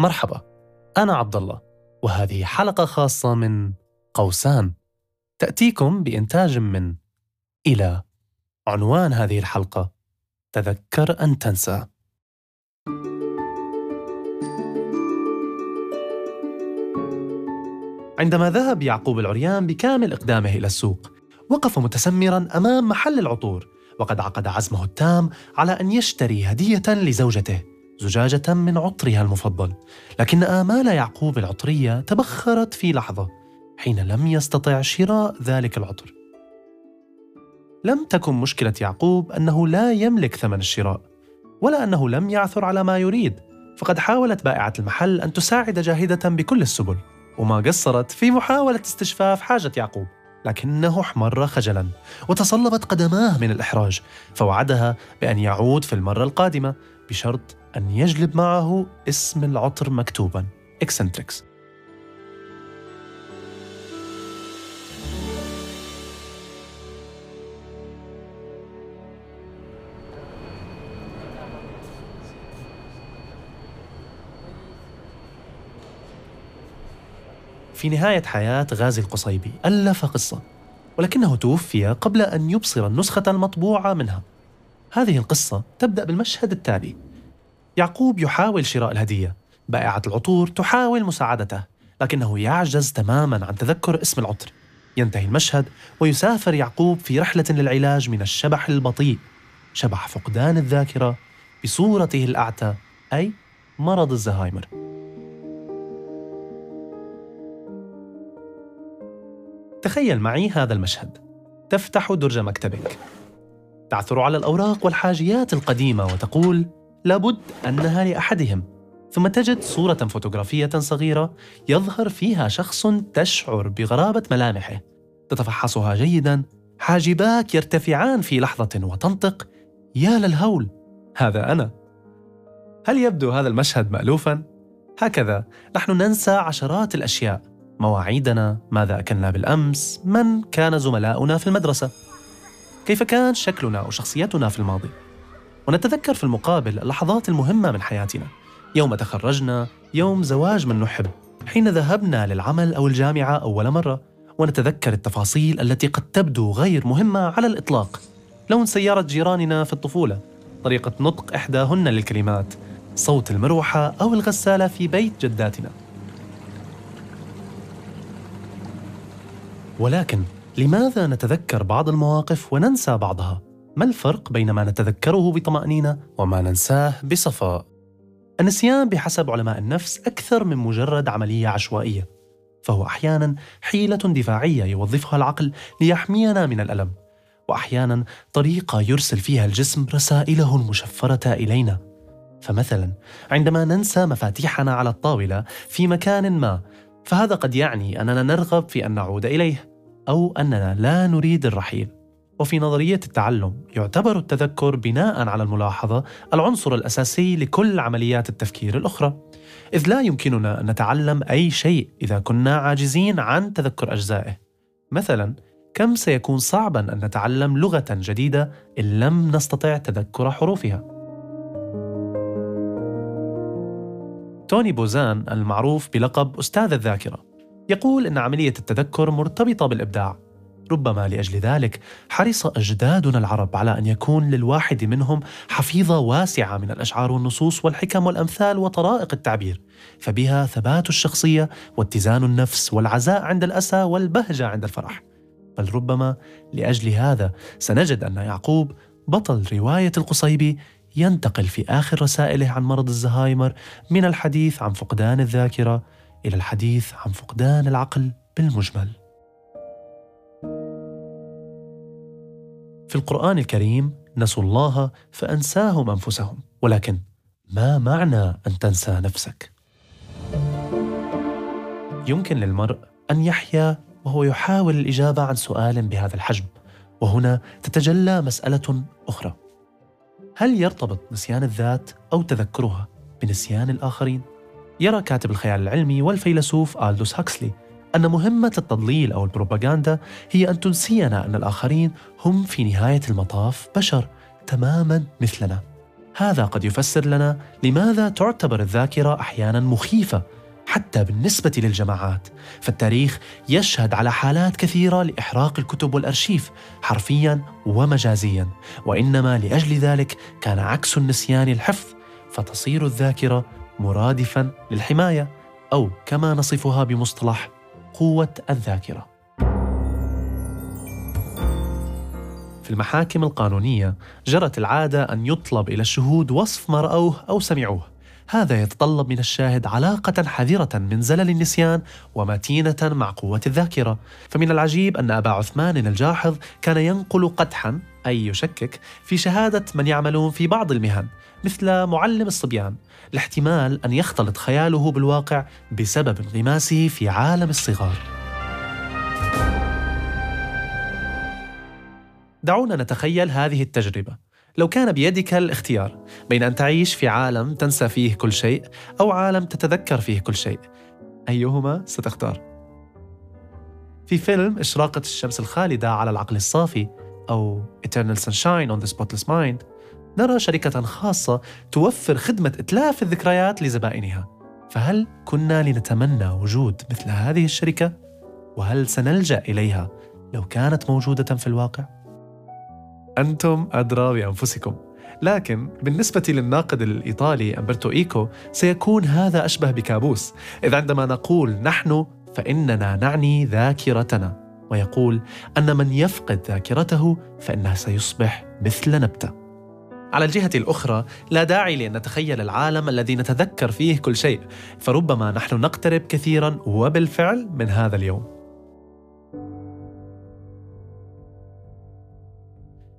مرحبا أنا عبد الله وهذه حلقة خاصة من قوسان. تأتيكم بإنتاج من إلى عنوان هذه الحلقة تذكر أن تنسى. عندما ذهب يعقوب العريان بكامل إقدامه إلى السوق وقف متسمرا أمام محل العطور وقد عقد عزمه التام على أن يشتري هدية لزوجته. زجاجة من عطرها المفضل. لكن آمال يعقوب العطرية تبخرت في لحظة حين لم يستطع شراء ذلك العطر. لم تكن مشكلة يعقوب أنه لا يملك ثمن الشراء ولا أنه لم يعثر على ما يريد. فقد حاولت بائعة المحل أن تساعد جاهدة بكل السبل وما قصرت في محاولة استشفاف حاجة يعقوب. لكنه احمر خجلا وتصلبت قدماه من الإحراج فوعدها بأن يعود في المرة القادمة بشرط أن يجلب معه اسم العطر مكتوبا. إكسنتريكس في نهاية حياة غازي القصيبي ألف قصة ولكنه توفي قبل أن يبصر النسخة المطبوعة منها. هذه القصة تبدأ بالمشهد التالي. يعقوب يحاول شراء الهدية. بائعة العطور تحاول مساعدته لكنه يعجز تماما عن تذكر اسم العطر. ينتهي المشهد ويسافر يعقوب في رحلة للعلاج من الشبح البطيء. شبح فقدان الذاكرة بصورته الأعتى أي مرض الزهايمر. تخيل معي هذا المشهد. تفتح درج مكتبك. تعثر على الأوراق والحاجيات القديمة وتقول لابد أنها لأحدهم ثم تجد صورة فوتوغرافية صغيرة يظهر فيها شخص تشعر بغرابة ملامحه. تتفحصها جيدا حاجباك يرتفعان في لحظة وتنطق يا للهول هذا أنا. هل يبدو هذا المشهد مألوفا؟ هكذا نحن ننسى عشرات الأشياء مواعيدنا ماذا أكلنا بالأمس من كان زملاؤنا في المدرسة. كيف كان شكلنا وشخصيتنا في الماضي؟ ونتذكر في المقابل اللحظات المهمة من حياتنا. يوم تخرجنا يوم زواج من نحب حين ذهبنا للعمل أو الجامعة أول مرة ونتذكر التفاصيل التي قد تبدو غير مهمة على الإطلاق. لون سيارة جيراننا في الطفولة طريقة نطق إحداهن للكلمات صوت المروحة أو الغسالة في بيت جداتنا. ولكن لماذا نتذكر بعض المواقف وننسى بعضها؟ ما الفرق بين ما نتذكره بطمأنينة وما ننساه بصفاء؟ النسيان بحسب علماء النفس أكثر من مجرد عملية عشوائية، فهو أحيانا حيلة دفاعية يوظفها العقل ليحمينا من الألم، وأحيانا طريقة يرسل فيها الجسم رسائله المشفرة إلينا. فمثلا عندما ننسى مفاتيحنا على الطاولة في مكان ما، فهذا قد يعني أننا نرغب في أن نعود إليه، أو أننا لا نريد الرحيل. وفي نظرية التعلم يعتبر التذكر بناء على الملاحظة العنصر الأساسي لكل عمليات التفكير الأخرى. إذ لا يمكننا أن نتعلم أي شيء إذا كنا عاجزين عن تذكر أجزائه. مثلا كم سيكون صعبا أن نتعلم لغة جديدة إن لم نستطع تذكر حروفها؟ توني بوزان المعروف بلقب أستاذ الذاكرة يقول إن عملية التذكر مرتبطة بالإبداع. ربما لأجل ذلك حرص أجدادنا العرب على أن يكون للواحد منهم حفيظة واسعة من الأشعار والنصوص والحكم والأمثال وطرائق التعبير فبها ثبات الشخصية واتزان النفس والعزاء عند الأسى والبهجة عند الفرح. بل ربما لأجل هذا سنجد أن يعقوب بطل رواية القصيبي ينتقل في آخر رسائله عن مرض الزهايمر من الحديث عن فقدان الذاكرة إلى الحديث عن فقدان العقل بالمجمل. في القرآن الكريم نسوا الله فأنساهم أنفسهم ولكن ما معنى أن تنسى نفسك؟ يمكن للمرء أن يحيا وهو يحاول الإجابة عن سؤال بهذا الحجم وهنا تتجلى مسألة أخرى هل يرتبط نسيان الذات أو تذكرها بنسيان الآخرين؟ يرى كاتب الخيال العلمي والفيلسوف آلدوس هاكسلي أن مهمة التضليل أو البروباغندا هي أن تنسينا أن الآخرين هم في نهاية المطاف بشر تماما مثلنا. هذا قد يفسر لنا لماذا تعتبر الذاكرة أحيانا مخيفة حتى بالنسبة للجماعات. فالتاريخ يشهد على حالات كثيرة لإحراق الكتب والأرشيف حرفيا ومجازيا. وإنما لأجل ذلك كان عكس النسيان الحفظ فتصير الذاكرة مرادفا للحماية أو كما نصفها بمصطلح قوة الذاكرة. في المحاكم القانونية جرت العادة أن يطلب إلى الشهود وصف ما رأوه أو سمعوه. هذا يتطلب من الشاهد علاقة حذرة من زلل النسيان ومتينة مع قوة الذاكرة. فمن العجيب أن أبا عثمان الجاحظ كان ينقل قدحا أي يشكك في شهادة من يعملون في بعض المهن. مثل معلم الصبيان لاحتمال أن يختلط خياله بالواقع بسبب انغماسه في عالم الصغار دعونا نتخيل هذه التجربة لو كان بيدك الاختيار بين أن تعيش في عالم تنسى فيه كل شيء أو عالم تتذكر فيه كل شيء أيهما ستختار؟ في فيلم إشراقة الشمس الخالدة على العقل الصافي أو Eternal Sunshine on the Spotless Mind نرى شركة خاصة توفر خدمة إتلاف الذكريات لزبائنها. فهل كنا لنتمنى وجود مثل هذه الشركة؟ وهل سنلجأ إليها لو كانت موجودة في الواقع؟ أنتم أدرى بأنفسكم. لكن بالنسبة للناقد الإيطالي أمبرتو إيكو سيكون هذا أشبه بكابوس. إذ عندما نقول نحن فإننا نعني ذاكرتنا. ويقول أن من يفقد ذاكرته فإنه سيصبح مثل نبتة. على الجهة الأخرى لا داعي لأن نتخيل العالم الذي نتذكر فيه كل شيء. فربما نحن نقترب كثيرا وبالفعل من هذا اليوم.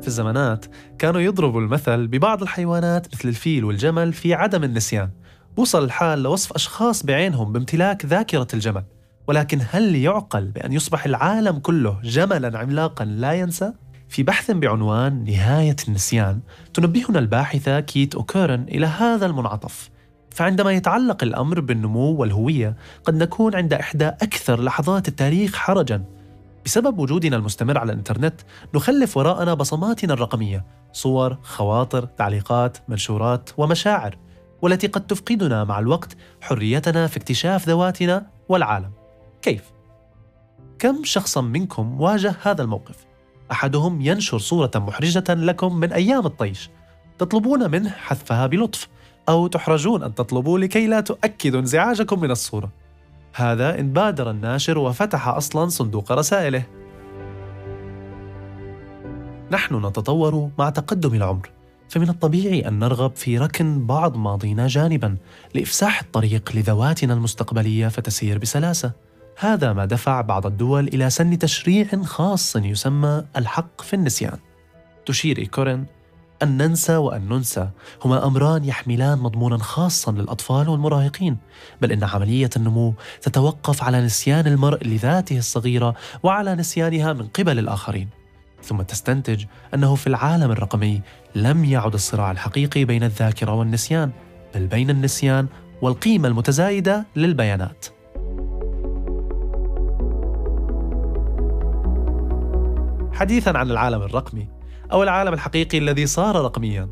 في الزمانات كانوا يضربوا المثل ببعض الحيوانات مثل الفيل والجمل في عدم النسيان. وصل الحال لوصف أشخاص بعينهم بامتلاك ذاكرة الجمل. ولكن هل يعقل بأن يصبح العالم كله جملا عملاقا لا ينسى؟ في بحث بعنوان نهاية النسيان تنبهنا الباحثة كيت أوكورن إلى هذا المنعطف. فعندما يتعلق الأمر بالنمو والهوية قد نكون عند إحدى أكثر لحظات التاريخ حرجاً. بسبب وجودنا المستمر على الإنترنت نخلف وراءنا بصماتنا الرقمية صور خواطر تعليقات منشورات ومشاعر والتي قد تفقدنا مع الوقت حريتنا في اكتشاف ذواتنا والعالم. كيف؟ كم شخصا منكم واجه هذا الموقف؟ أحدهم ينشر صورة محرجة لكم من أيام الطيش. تطلبون منه حذفها بلطف أو تحرجون أن تطلبوا لكي لا تؤكدوا انزعاجكم من الصورة. هذا إن بادر الناشر وفتح أصلا صندوق رسائله. نحن نتطور مع تقدم العمر فمن الطبيعي أن نرغب في ركن بعض ماضينا جانبا لإفساح الطريق لذواتنا المستقبلية فتسير بسلاسة. هذا ما دفع بعض الدول إلى سن تشريع خاص يسمى الحق في النسيان. تشير إيكورين أن ننسى وأن ننسى هما أمران يحملان مضمونا خاصا للأطفال والمراهقين بل إن عملية النمو تتوقف على نسيان المرء لذاته الصغيرة وعلى نسيانها من قبل الآخرين. ثم تستنتج أنه في العالم الرقمي لم يعد الصراع الحقيقي بين الذاكرة والنسيان بل بين النسيان والقيمة المتزايدة للبيانات. حديثا عن العالم الرقمي أو العالم الحقيقي الذي صار رقميا.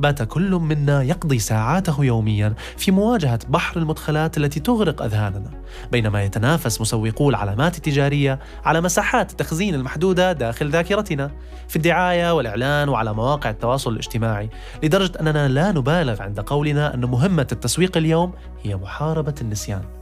بات كل منا يقضي ساعاته يوميا في مواجهة بحر المدخلات التي تغرق أذهاننا بينما يتنافس مسوقو العلامات التجارية على مساحات التخزين المحدودة داخل ذاكرتنا في الدعاية والإعلان وعلى مواقع التواصل الاجتماعي لدرجة أننا لا نبالغ عند قولنا أن مهمة التسويق اليوم هي محاربة النسيان.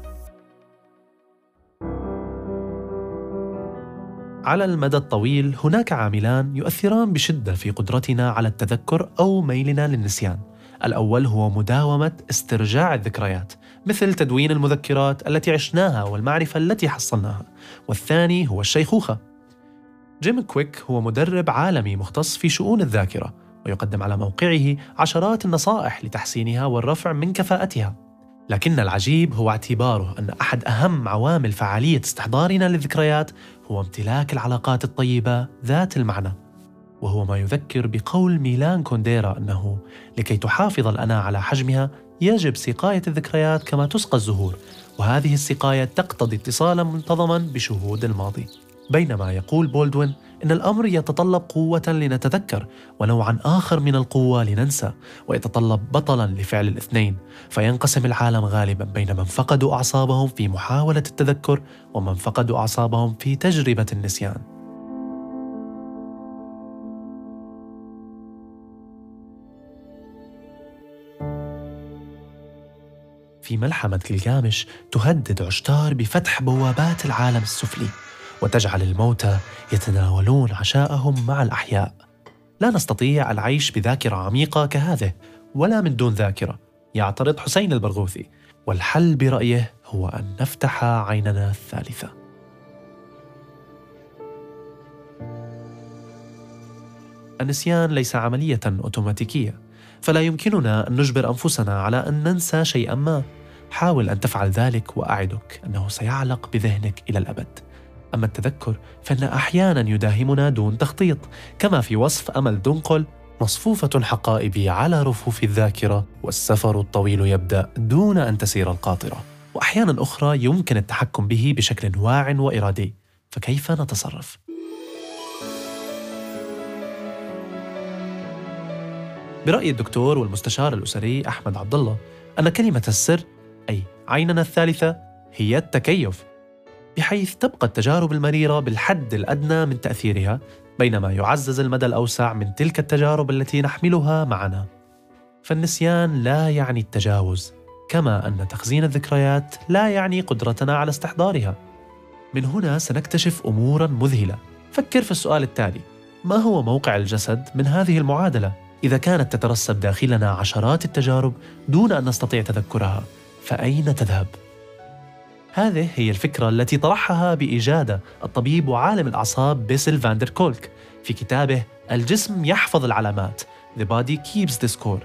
على المدى الطويل هناك عاملان يؤثران بشدة في قدرتنا على التذكر أو ميلنا للنسيان. الأول هو مداومة استرجاع الذكريات، مثل تدوين المذكرات التي عشناها والمعرفة التي حصلناها. والثاني هو الشيخوخة. جيم كويك هو مدرب عالمي مختص في شؤون الذاكرة، ويقدم على موقعه عشرات النصائح لتحسينها والرفع من كفاءتها. لكن العجيب هو اعتباره أن أحد أهم عوامل فعالية استحضارنا للذكريات هو امتلاك العلاقات الطيبة ذات المعنى وهو ما يذكر بقول ميلان كونديرا أنه لكي تحافظ الأنا على حجمها يجب سقاية الذكريات كما تسقى الزهور وهذه السقاية تقتضي اتصالا منتظما بشهود الماضي. بينما يقول بولدوين إن الأمر يتطلب قوة لنتذكر ونوعا آخر من القوة لننسى ويتطلب بطلا لفعل الاثنين فينقسم العالم غالبا بين من فقدوا أعصابهم في محاولة التذكر ومن فقدوا أعصابهم في تجربة النسيان. في ملحمة جلجامش تهدد عشتار بفتح بوابات العالم السفلي وتجعل الموتى يتناولون عشاءهم مع الأحياء. لا نستطيع العيش بذاكرة عميقة كهذه ولا من دون ذاكرة يعترض حسين البرغوثي. والحل برأيه هو أن نفتح عيننا الثالثة. النسيان ليس عملية أوتوماتيكية فلا يمكننا أن نجبر أنفسنا على أن ننسى شيئا ما. حاول أن تفعل ذلك وأعدك أنه سيعلق بذهنك إلى الأبد. أما التذكر فإن أحيانا يداهمنا دون تخطيط كما في وصف أمل دنقل مصفوفة حقائبي على رفوف الذاكرة والسفر الطويل يبدأ دون أن تسير القاطرة. وأحيانا أخرى يمكن التحكم به بشكل واع وإرادي. فكيف نتصرف؟ برأي الدكتور والمستشار الأسري أحمد عبد الله أن كلمة السر أي عيننا الثالثة هي التكيف. بحيث تبقى التجارب المريرة بالحد الأدنى من تأثيرها بينما يعزز المدى الأوسع من تلك التجارب التي نحملها معنا فالنسيان لا يعني التجاوز كما أن تخزين الذكريات لا يعني قدرتنا على استحضارها من هنا سنكتشف أمورا مذهلة فكر في السؤال التالي ما هو موقع الجسد من هذه المعادلة؟ إذا كانت تترسب داخلنا عشرات التجارب دون أن نستطيع تذكرها فأين تذهب؟ هذه هي الفكرة التي طرحها بإجادة الطبيب وعالم الأعصاب بيسل فاندر كولك في كتابه الجسم يحفظ العلامات The Body Keeps the Score.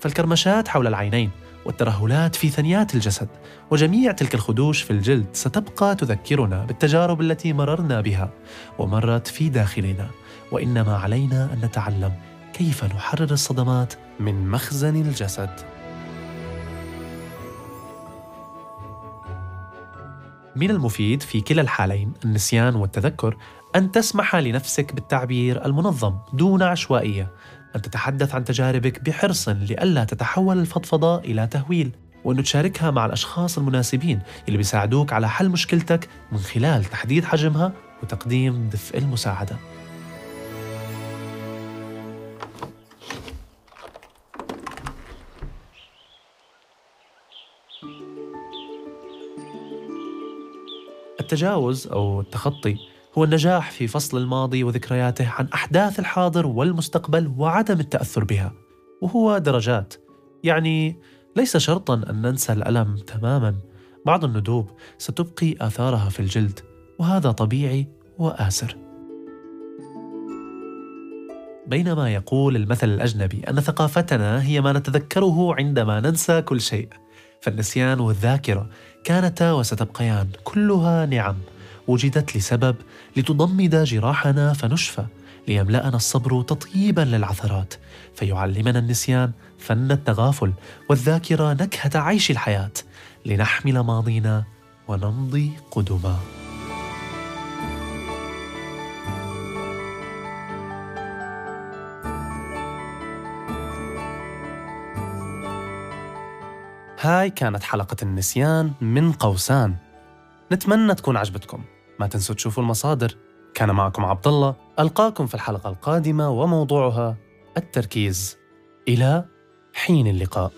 فالكرمشات حول العينين والترهلات في ثنيات الجسد وجميع تلك الخدوش في الجلد ستبقى تذكرنا بالتجارب التي مررنا بها ومرت في داخلنا. وإنما علينا أن نتعلم كيف نحرر الصدمات من مخزن الجسد. من المفيد في كلا الحالين النسيان والتذكر أن تسمح لنفسك بالتعبير المنظم دون عشوائية أن تتحدث عن تجاربك بحرص لئلا تتحول الفضفضة إلى تهويل وأن تشاركها مع الأشخاص المناسبين اللي بيساعدوك على حل مشكلتك من خلال تحديد حجمها وتقديم دفء المساعدة. التجاوز أو التخطي هو النجاح في فصل الماضي وذكرياته عن أحداث الحاضر والمستقبل وعدم التأثر بها وهو درجات. يعني ليس شرطا أن ننسى الألم تماما. بعض الندوب ستبقي آثارها في الجلد وهذا طبيعي وآسر. بينما يقول المثل الأجنبي أن ثقافتنا هي ما نتذكره عندما ننسى كل شيء فالنسيان والذاكرة كانتا وستبقيان كلها نعم وجدت لسبب لتضمد جراحنا فنشفى ليملأنا الصبر تطيبا للعثرات فيعلمنا النسيان فن التغافل والذاكرة نكهة عيش الحياة لنحمل ماضينا ونمضي قدما. هاي كانت حلقة النسيان من قوسان. نتمنى تكون عجبتكم. ما تنسوا تشوفوا المصادر. كان معكم عبد الله ألقاكم في الحلقة القادمة وموضوعها التركيز. إلى حين اللقاء.